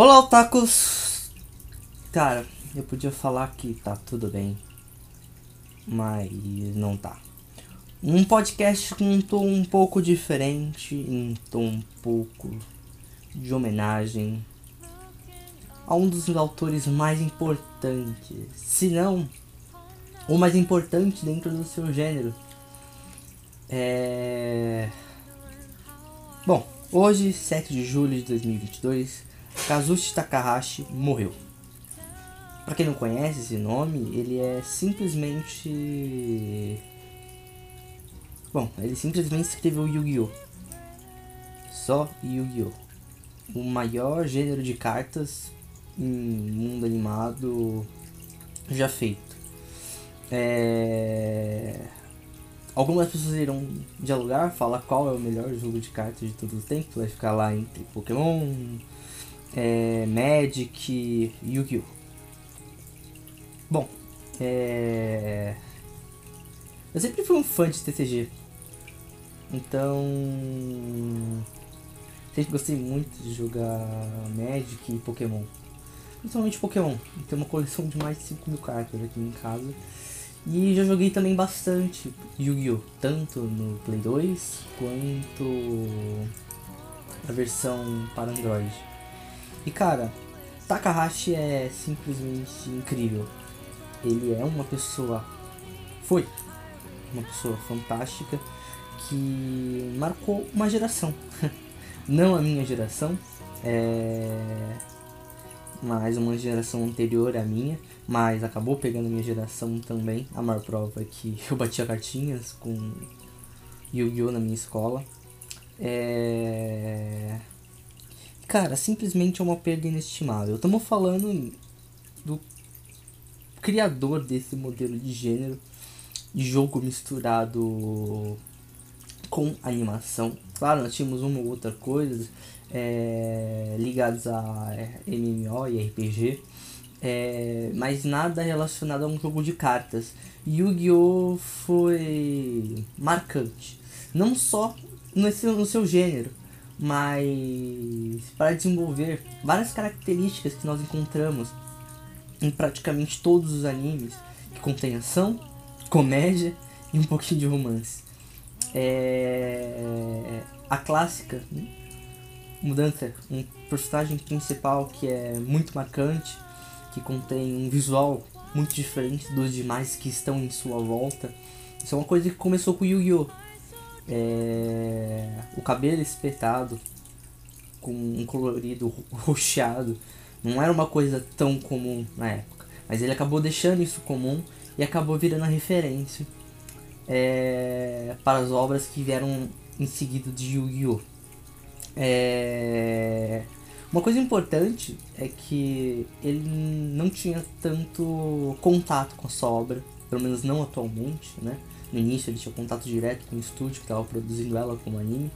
Olá, otakus! Cara, eu podia falar que tá tudo bem, mas não tá. Um podcast com um tom um pouco diferente, um tom um pouco de homenagem a um dos autores mais importantes, se não o mais importante dentro do seu gênero. É... Bom, hoje, 7 de julho de 2022, Kazushi Takahashi morreu. Para quem não conhece esse nome, ele é simplesmente. Bom, ele simplesmente escreveu Yu-Gi-Oh! Só Yu-Gi-Oh! O maior gênero de cartas em mundo animado já feito. É... Algumas pessoas irão dialogar, falar qual é o melhor jogo de cartas de todos os tempos. Vai ficar lá entre Pokémon, é, Magic Yu-Gi-Oh! Bom, é... eu sempre fui um fã de TCG, então sempre gostei muito de jogar Magic e Pokémon, principalmente Pokémon. Tenho uma coleção de mais de 5 mil cartas aqui em casa e já joguei também bastante Yu-Gi-Oh! Tanto no Play 2 quanto a versão para Android. E cara, Takahashi é simplesmente incrível. Ele é uma pessoa. Foi uma pessoa fantástica que marcou uma geração. Não a minha geração, é... mas uma geração anterior à minha, mas acabou pegando a minha geração também. A maior prova é que eu batia cartinhas com Yu-Gi-Oh! na minha escola. É... Cara, simplesmente é uma perda inestimável. Estamos falando do criador desse modelo de gênero, de jogo misturado com animação. Claro, nós tínhamos uma ou outra coisa é, ligadas a MMO e RPG, é, mas nada relacionado a um jogo de cartas. Yu-Gi-Oh! foi marcante, não só no seu, no seu gênero, mas para desenvolver várias características que nós encontramos em praticamente todos os animes que contém ação, comédia e um pouquinho de romance. É... A clássica mudança, um personagem principal que é muito marcante, que contém um visual muito diferente dos demais que estão em sua volta. Isso é uma coisa que começou com Yu-Gi-Oh! É, o cabelo espetado com um colorido roxeado não era uma coisa tão comum na época, mas ele acabou deixando isso comum e acabou virando a referência é, para as obras que vieram em seguida de Yu-Gi-Oh! É, uma coisa importante é que ele não tinha tanto contato com a sua obra, pelo menos não atualmente, né? No início ele tinha contato direto com o estúdio que estava produzindo ela como anime,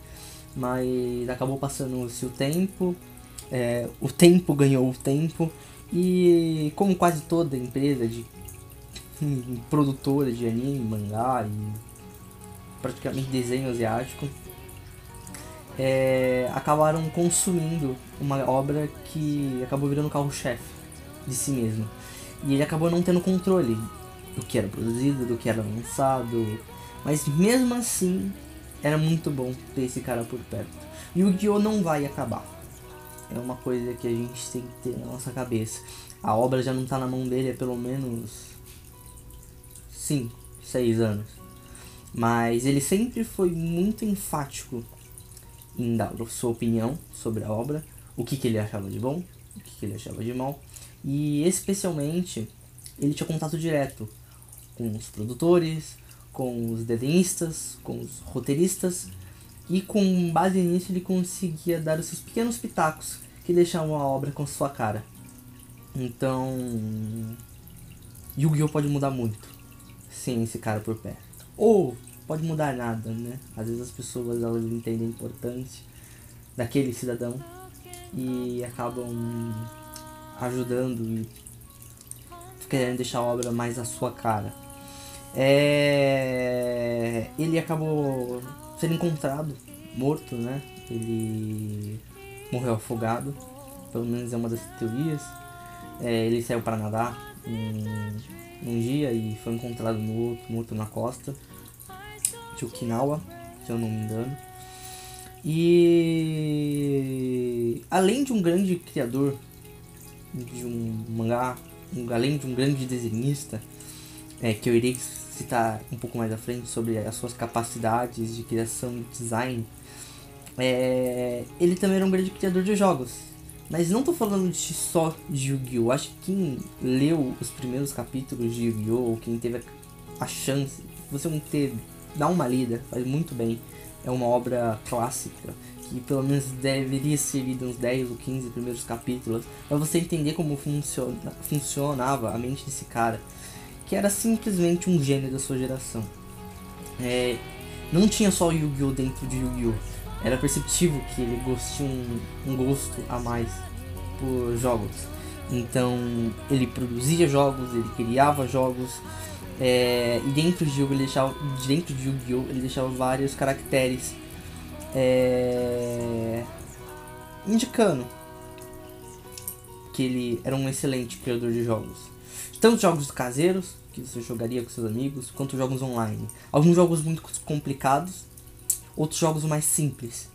mas acabou passando-se o tempo, é, o tempo ganhou o tempo, e como quase toda empresa de produtora de anime, mangá e praticamente desenho asiático, é, acabaram consumindo uma obra que acabou virando carro-chefe de si mesmo. E ele acabou não tendo controle do que era produzido, do que era lançado. Mas mesmo assim, era muito bom ter esse cara por perto. E o Yu-Gi-Oh! não vai acabar. É uma coisa que a gente tem que ter na nossa cabeça. A obra já não tá na mão dele há pelo menos 5, 6 anos. Mas ele sempre foi muito enfático em dar sua opinião sobre a obra, o que, que ele achava de bom, o que, que ele achava de mal. E especialmente ele tinha contato direto com os produtores, com os desenhistas, com os roteiristas e com base nisso ele conseguia dar os seus pequenos pitacos que deixavam a obra com sua cara. Então, Yu-Gi-Oh pode mudar muito sem esse cara por perto. Ou pode mudar nada, né? Às vezes as pessoas elas entendem a importância daquele cidadão e acabam ajudando e querendo deixar a obra mais à sua cara. É... Ele acabou sendo encontrado morto, né? Ele morreu afogado pelo menos é uma das teorias. É, ele saiu para nadar um, um dia e foi encontrado outro, morto na costa de Okinawa, se eu não me engano. E além de um grande criador de um mangá, um, além de um grande desenhista, é, que eu irei citar um pouco mais à frente sobre as suas capacidades de criação e design, é, ele também era um grande criador de jogos. Mas não tô falando de só de Yu-Gi-Oh! Acho que quem leu os primeiros capítulos de Yu-Gi-Oh! ou quem teve a chance, você não teve, dá uma lida, faz muito bem. É uma obra clássica que pelo menos deveria ser lida uns 10 ou 15 primeiros capítulos para você entender como funciona, funcionava a mente desse cara, que era simplesmente um gênio da sua geração. É, não tinha só Yu-Gi-Oh! dentro de Yu-Gi-Oh! era perceptível que ele tinha um, um gosto a mais por jogos. Então ele produzia jogos, ele criava jogos, é, e dentro de jogo ele deixava, dentro de Yu-Gi-Oh ele deixava vários caracteres é, indicando que ele era um excelente criador de jogos. Tanto jogos caseiros, que você jogaria com seus amigos, quanto jogos online. Alguns jogos muito complicados, outros jogos mais simples.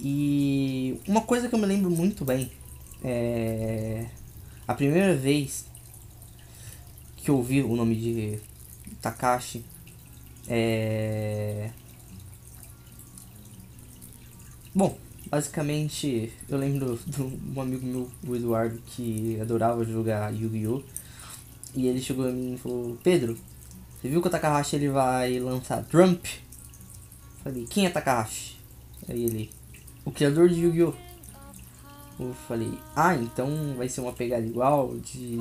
E uma coisa que eu me lembro muito bem é a primeira vez que eu ouvi o nome de Takashi é Bom, basicamente eu lembro de um amigo meu, o Eduardo, que adorava jogar Yu-Gi-Oh! E ele chegou a mim e falou, Pedro, você viu que o Takahashi ele vai lançar Trump? Falei, quem é Takahashi? Aí ele, o criador de Yu-Gi-Oh! Eu falei, ah, então vai ser uma pegada igual de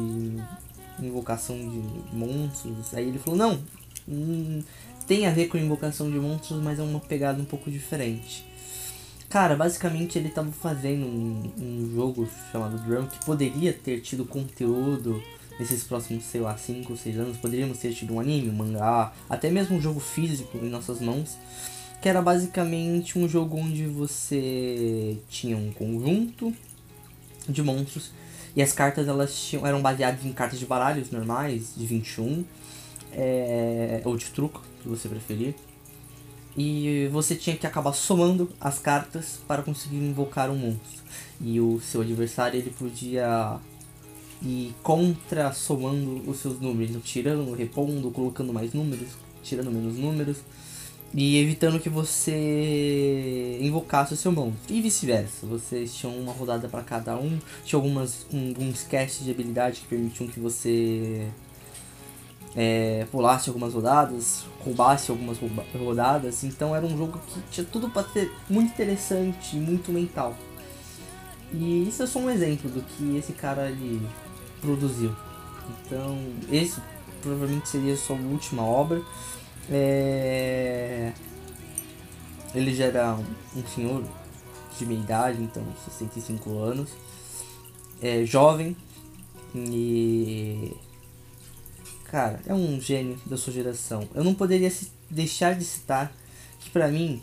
invocação de monstros. Aí ele falou, não, hum, tem a ver com invocação de monstros, mas é uma pegada um pouco diferente. Cara, basicamente ele estava fazendo um, um, jogo chamado Drum que poderia ter tido conteúdo nesses próximos, sei lá, 5 ou 6 anos. Poderíamos ter tido um anime, um mangá, até mesmo um jogo físico em nossas mãos que era basicamente um jogo onde você tinha um conjunto de monstros e as cartas elas tinham, eram baseadas em cartas de baralhos normais, de 21, é, ou de truco, se você preferir. E você tinha que acabar somando as cartas para conseguir invocar um monstro. E o seu adversário ele podia ir contra somando os seus números, tirando, repondo, colocando mais números, tirando menos números e evitando que você invocasse o seu monstro. E vice-versa. Vocês tinham uma rodada para cada um. Tinha algumas um, alguns casts de habilidade que permitiam que você é, pulasse algumas rodadas, roubasse algumas rodadas. Então era um jogo que tinha tudo para ser muito interessante e muito mental. E isso é só um exemplo do que esse cara ele produziu. Então, esse provavelmente seria sua última obra. É... Ele já era um, um senhor de meia idade, então 65 anos. É jovem e. Cara, é um gênio da sua geração. Eu não poderia deixar de citar que para mim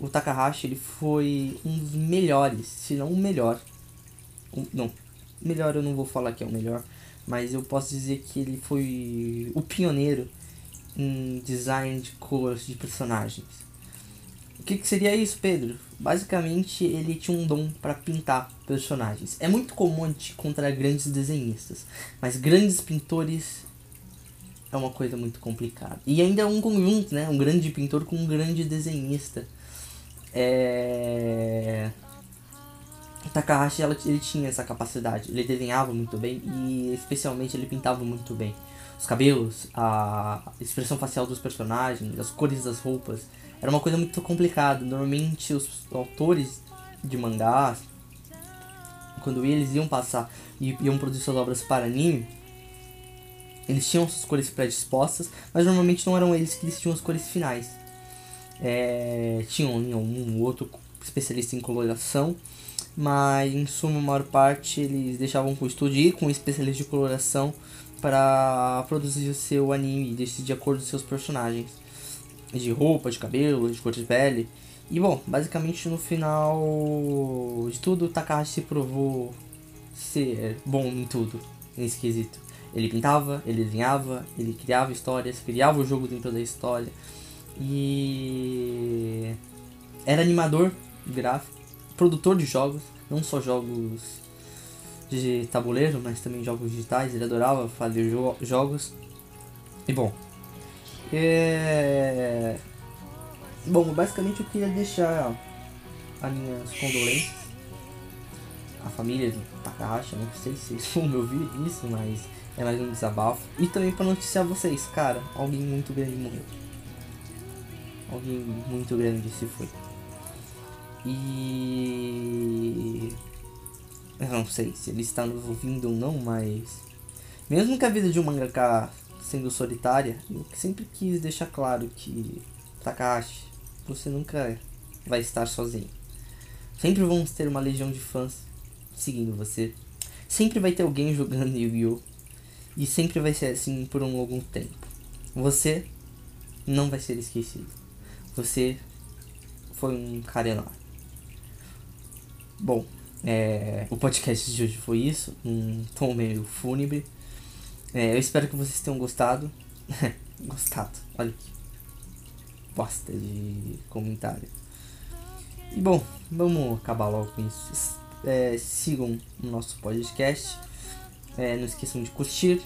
o Takahashi ele foi um dos melhores, se não o melhor. Um, não, melhor eu não vou falar que é o melhor, mas eu posso dizer que ele foi o pioneiro em design de cores de personagens. O que, que seria isso, Pedro? Basicamente, ele tinha um dom para pintar personagens. É muito comum gente encontrar grandes desenhistas, mas grandes pintores é uma coisa muito complicada. E ainda é um conjunto, né? Um grande pintor com um grande desenhista. É... Takahashi ele tinha essa capacidade. Ele desenhava muito bem e especialmente ele pintava muito bem os cabelos, a expressão facial dos personagens, as cores das roupas. Era uma coisa muito complicada. Normalmente os autores de mangás, quando eles iam passar e iam produzir suas obras para anime, eles tinham suas cores predispostas, mas normalmente não eram eles que eles tinham as cores finais. É, tinham um outro especialista em coloração, mas em suma, a maior parte eles deixavam com o estúdio ir com um especialista de coloração para produzir o seu anime e de acordo com seus personagens. De roupa, de cabelo, de cor de pele. E bom, basicamente no final de tudo, Takahashi se provou ser bom em tudo, nesse quesito. Ele pintava, ele desenhava, ele criava histórias, criava o jogo dentro da história. E era animador gráfico, produtor de jogos, não só jogos de tabuleiro, mas também jogos digitais. Ele adorava fazer jo jogos. E bom, é... Bom, basicamente eu queria deixar as minhas condolências à família do Takahashi, não sei se vocês vão me ouvir isso, mas é mais um desabafo. E também para noticiar vocês, cara, alguém muito grande morreu. Alguém muito grande se foi. E eu não sei se ele está nos ouvindo ou não, mas mesmo que a vida de um mangaka sendo solitária, eu sempre quis deixar claro que Takahashi, você nunca vai estar sozinho. Sempre vamos ter uma legião de fãs seguindo você. Sempre vai ter alguém jogando Yu-Gi-Oh! E sempre vai ser assim por um longo tempo. Você não vai ser esquecido. Você foi um cara enorme. Bom, é, o podcast de hoje foi isso. Um tom meio fúnebre. É, eu espero que vocês tenham gostado. gostado, olha que bosta de comentário. E bom, vamos acabar logo com isso. É, sigam o nosso podcast. É, não esqueçam de curtir.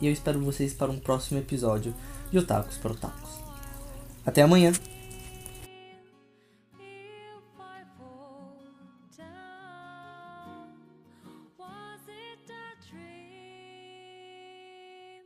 E eu espero vocês para um próximo episódio de Otakus para Otakus. Até amanhã!